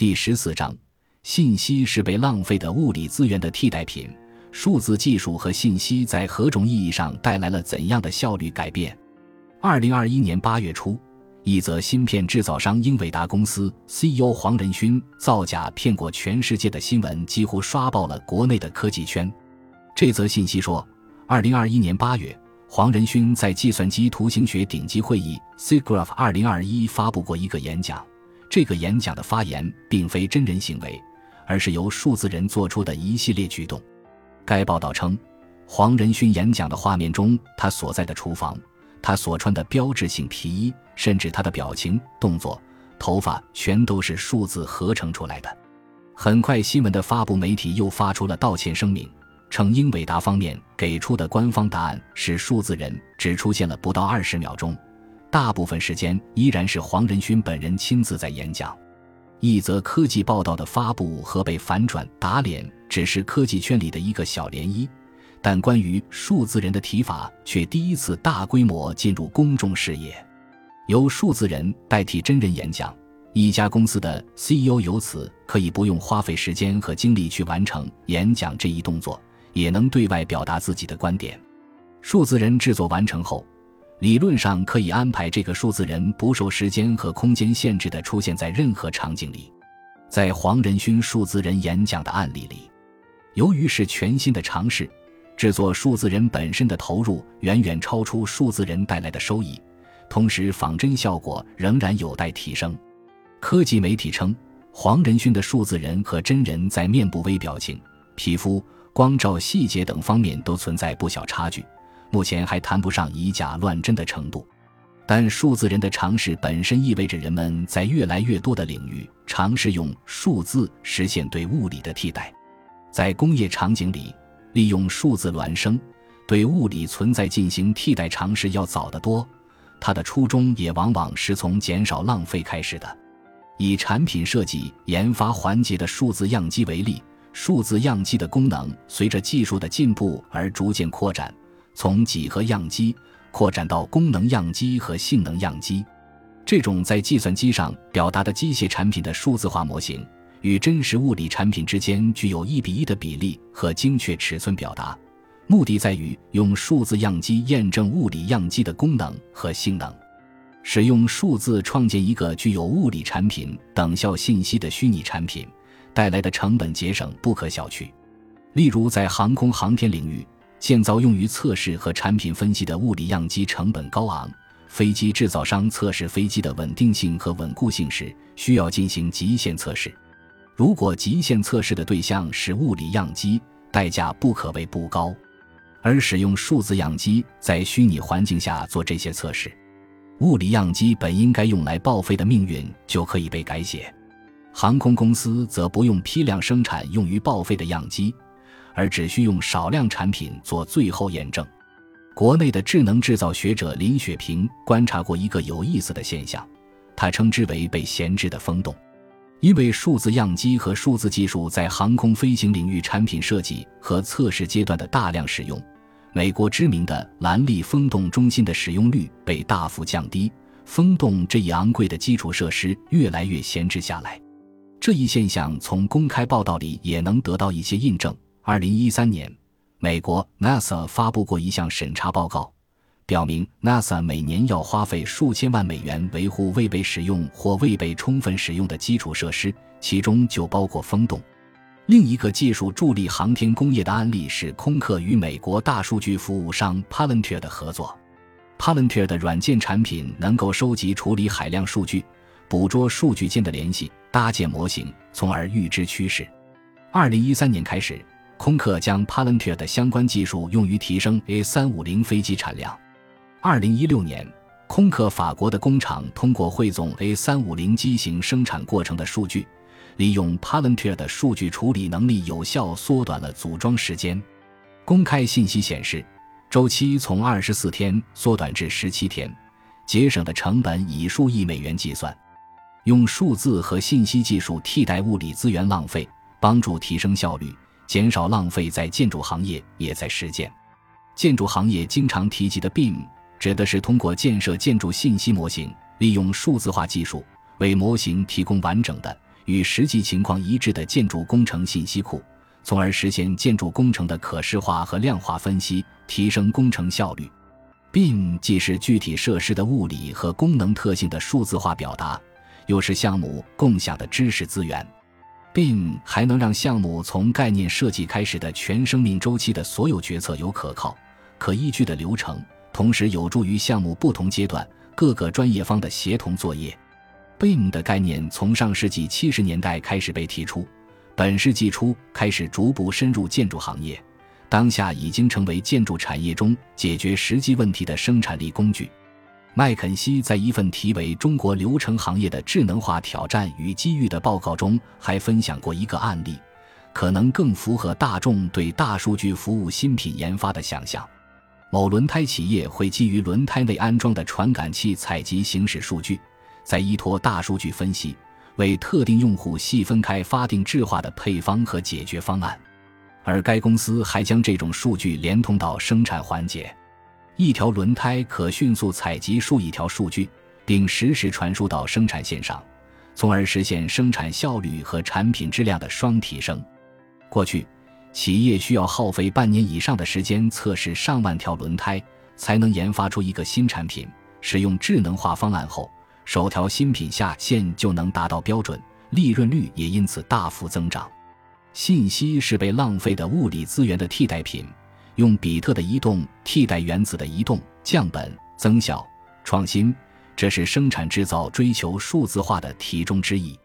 第十四章：信息是被浪费的物理资源的替代品。数字技术和信息在何种意义上带来了怎样的效率改变？二零二一年八月初，一则芯片制造商英伟达公司 CEO 黄仁勋造假骗过全世界的新闻几乎刷爆了国内的科技圈。这则信息说，二零二一年八月，黄仁勋在计算机图形学顶级会议 SIGGRAPH 二零二一发布过一个演讲。这个演讲的发言并非真人行为，而是由数字人做出的一系列举动。该报道称，黄仁勋演讲的画面中，他所在的厨房，他所穿的标志性皮衣，甚至他的表情、动作、头发，全都是数字合成出来的。很快，新闻的发布媒体又发出了道歉声明，称英伟达方面给出的官方答案是数字人只出现了不到二十秒钟，大部分时间依然是黄仁勋本人亲自在演讲。一则科技报道的发布和被反转打脸，只是科技圈里的一个小涟漪，但关于数字人的提法却第一次大规模进入公众视野。由数字人代替真人演讲，一家公司的 CEO 由此可以不用花费时间和精力去完成演讲这一动作，也能对外表达自己的观点。数字人制作完成后。理论上可以安排这个数字人不受时间和空间限制地出现在任何场景里。在黄仁勋数字人演讲的案例里，由于是全新的尝试，制作数字人本身的投入远远超出数字人带来的收益，同时仿真效果仍然有待提升。科技媒体称，黄仁勋的数字人和真人在面部微表情、皮肤、光照细节等方面都存在不小差距。目前还谈不上以假乱真的程度，但数字人的尝试本身意味着人们在越来越多的领域尝试用数字实现对物理的替代。在工业场景里，利用数字孪生对物理存在进行替代尝试要早得多。它的初衷也往往是从减少浪费开始的。以产品设计研发环节的数字样机为例，数字样机的功能随着技术的进步而逐渐扩展。从几何样机扩展到功能样机和性能样机，这种在计算机上表达的机械产品的数字化模型，与真实物理产品之间具有一比一的比例和精确尺寸表达。目的在于用数字样机验证物理样机的功能和性能。使用数字创建一个具有物理产品等效信息的虚拟产品，带来的成本节省不可小觑。例如，在航空航天领域。建造用于测试和产品分析的物理样机成本高昂，飞机制造商测试飞机的稳定性和稳固性时，需要进行极限测试。如果极限测试的对象是物理样机，代价不可谓不高。而使用数字样机在虚拟环境下做这些测试，物理样机本应该用来报废的命运就可以被改写。航空公司则不用批量生产用于报废的样机。而只需用少量产品做最后验证。国内的智能制造学者林雪平观察过一个有意思的现象，他称之为“被闲置的风洞”。因为数字样机和数字技术在航空飞行领域产品设计和测试阶段的大量使用，美国知名的兰利风洞中心的使用率被大幅降低，风洞这一昂贵的基础设施越来越闲置下来。这一现象从公开报道里也能得到一些印证。二零一三年，美国 NASA 发布过一项审查报告，表明 NASA 每年要花费数千万美元维护未被使用或未被充分使用的基础设施，其中就包括风洞。另一个技术助力航天工业的案例是空客与美国大数据服务商 Palantir 的合作。Palantir 的软件产品能够收集、处理海量数据，捕捉数据间的联系，搭建模型，从而预知趋势。二零一三年开始。空客将 Palantir 的相关技术用于提升 A350 飞机产量。二零一六年，空客法国的工厂通过汇总 A350 机型生产过程的数据，利用 Palantir 的数据处理能力，有效缩短了组装时间。公开信息显示，周期从二十四天缩短至十七天，节省的成本以数亿美元计算。用数字和信息技术替代物理资源浪费，帮助提升效率。减少浪费，在建筑行业也在实践。建筑行业经常提及的 BIM，指的是通过建设建筑信息模型，利用数字化技术为模型提供完整的、与实际情况一致的建筑工程信息库，从而实现建筑工程的可视化和量化分析，提升工程效率。BIM 既是具体设施的物理和功能特性的数字化表达，又是项目共享的知识资源。BIM 还能让项目从概念设计开始的全生命周期的所有决策有可靠、可依据的流程，同时有助于项目不同阶段各个专业方的协同作业。BIM 的概念从上世纪七十年代开始被提出，本世纪初开始逐步深入建筑行业，当下已经成为建筑产业中解决实际问题的生产力工具。麦肯锡在一份题为《中国流程行业的智能化挑战与机遇》的报告中，还分享过一个案例，可能更符合大众对大数据服务新品研发的想象。某轮胎企业会基于轮胎内安装的传感器采集行驶数据，再依托大数据分析，为特定用户细分开发定制化的配方和解决方案。而该公司还将这种数据连通到生产环节。一条轮胎可迅速采集数亿条数据，并实时传输到生产线上，从而实现生产效率和产品质量的双提升。过去，企业需要耗费半年以上的时间测试上万条轮胎，才能研发出一个新产品。使用智能化方案后，首条新品下线就能达到标准，利润率也因此大幅增长。信息是被浪费的物理资源的替代品。用比特的移动替代原子的移动，降本增效、创新，这是生产制造追求数字化的题中之意。